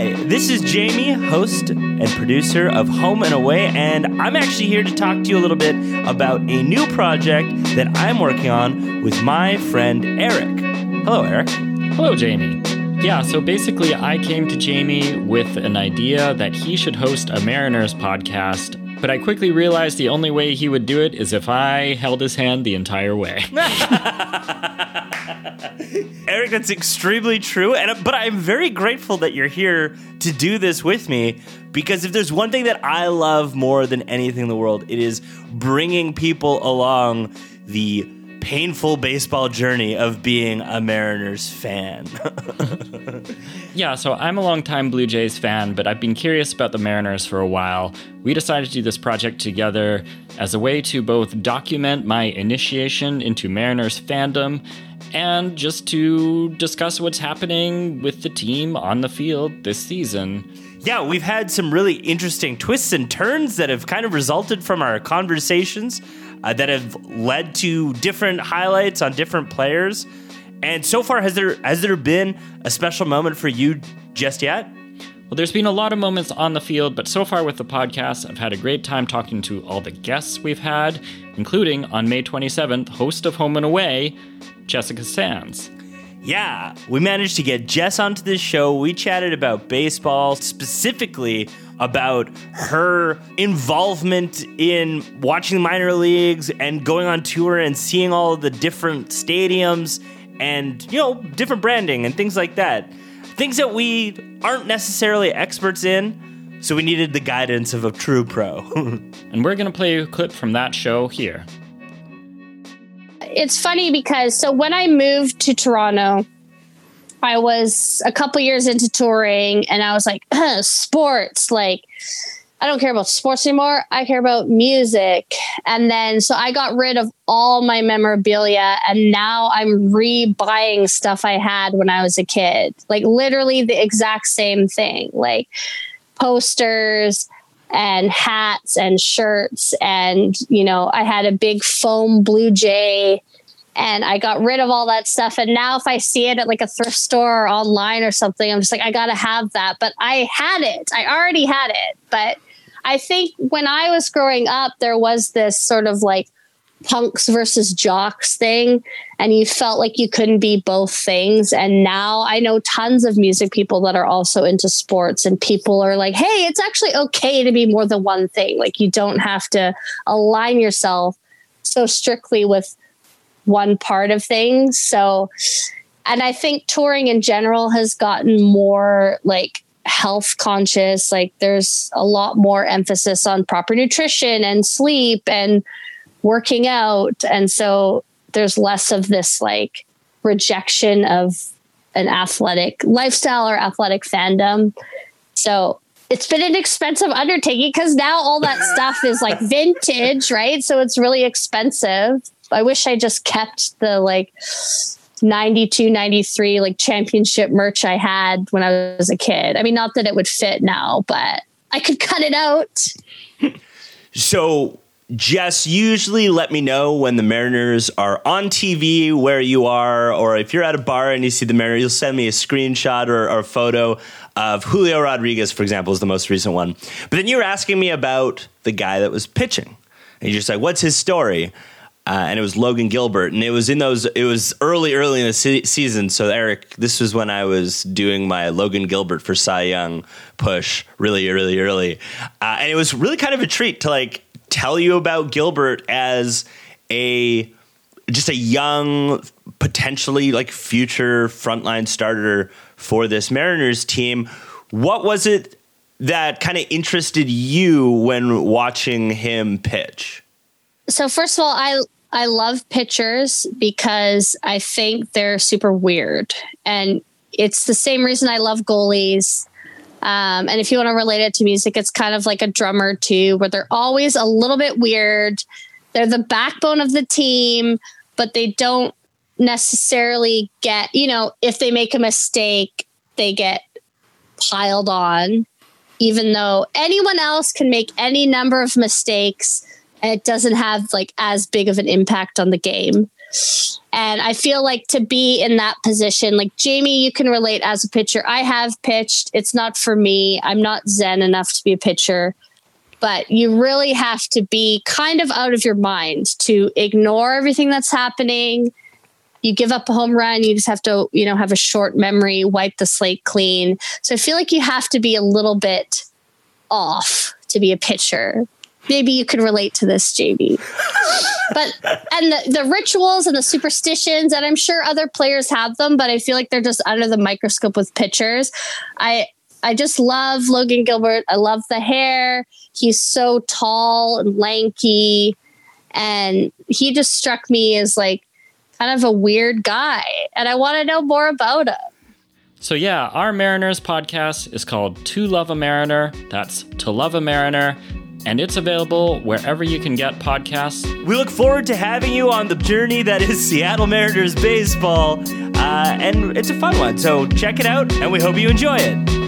Hi, this is Jamie, host and producer of Home and Away, and I'm actually here to talk to you a little bit about a new project that I'm working on with my friend Eric. Hello, Eric. Hello, Jamie. Yeah, so basically, I came to Jamie with an idea that he should host a Mariners podcast, but I quickly realized the only way he would do it is if I held his hand the entire way. Eric, that's extremely true, and but I'm very grateful that you're here to do this with me because if there's one thing that I love more than anything in the world, it is bringing people along the painful baseball journey of being a Mariners fan. yeah, so I'm a longtime Blue Jays fan, but I've been curious about the Mariners for a while. We decided to do this project together as a way to both document my initiation into Mariners fandom and just to discuss what's happening with the team on the field this season. Yeah, we've had some really interesting twists and turns that have kind of resulted from our conversations uh, that have led to different highlights on different players. And so far, has there has there been a special moment for you just yet? Well, there's been a lot of moments on the field, but so far with the podcast, I've had a great time talking to all the guests we've had, including on May 27th, host of Home and Away, Jessica Sands. Yeah, we managed to get Jess onto this show. We chatted about baseball, specifically about her involvement in watching the minor leagues and going on tour and seeing all the different stadiums and, you know, different branding and things like that. Things that we aren't necessarily experts in, so we needed the guidance of a true pro. and we're going to play a clip from that show here. It's funny because so when I moved to Toronto, I was a couple years into touring and I was like, sports, like, I don't care about sports anymore. I care about music. And then, so I got rid of all my memorabilia and now I'm re-buying stuff I had when I was a kid. Like literally the exact same thing, like posters and hats and shirts. And, you know, I had a big foam Blue Jay and I got rid of all that stuff. And now, if I see it at like a thrift store or online or something, I'm just like, I got to have that. But I had it, I already had it. But I think when I was growing up, there was this sort of like punks versus jocks thing, and you felt like you couldn't be both things. And now I know tons of music people that are also into sports, and people are like, hey, it's actually okay to be more than one thing. Like, you don't have to align yourself so strictly with one part of things. So, and I think touring in general has gotten more like health conscious. Like there's a lot more emphasis on proper nutrition and sleep and working out. And so there's less of this like rejection of an athletic lifestyle or athletic fandom. So it's been an expensive undertaking because now all that stuff is like vintage, right? So it's really expensive. I wish I just kept the like 92 93 like championship merch I had when I was a kid. I mean, not that it would fit now, but I could cut it out. so, Jess, usually let me know when the Mariners are on TV where you are, or if you're at a bar and you see the Mariners, you'll send me a screenshot or, or a photo of Julio Rodriguez, for example, is the most recent one. But then you were asking me about the guy that was pitching. And you're just like, what's his story? Uh, and it was Logan Gilbert, and it was in those. It was early, early in the se- season. So Eric, this was when I was doing my Logan Gilbert for Cy Young push, really, really early, uh, and it was really kind of a treat to like tell you about Gilbert as a just a young, potentially like future frontline starter for this Mariners team. What was it that kind of interested you when watching him pitch? So first of all, I I love pitchers because I think they're super weird. And it's the same reason I love goalies. Um, and if you want to relate it to music, it's kind of like a drummer too, where they're always a little bit weird. They're the backbone of the team, but they don't necessarily get, you know, if they make a mistake, they get piled on, even though anyone else can make any number of mistakes it doesn't have like as big of an impact on the game. And I feel like to be in that position, like Jamie, you can relate as a pitcher. I have pitched. It's not for me. I'm not zen enough to be a pitcher. But you really have to be kind of out of your mind to ignore everything that's happening. You give up a home run, you just have to, you know, have a short memory, wipe the slate clean. So I feel like you have to be a little bit off to be a pitcher maybe you could relate to this, JB. but and the, the rituals and the superstitions, and I'm sure other players have them, but I feel like they're just under the microscope with pitchers. I I just love Logan Gilbert. I love the hair. He's so tall and lanky. And he just struck me as like kind of a weird guy. And I want to know more about him. So, yeah, our Mariners podcast is called To Love a Mariner. That's To Love a Mariner and it's available wherever you can get podcasts. We look forward to having you on the journey that is Seattle Mariners baseball, uh, and it's a fun one. So check it out, and we hope you enjoy it.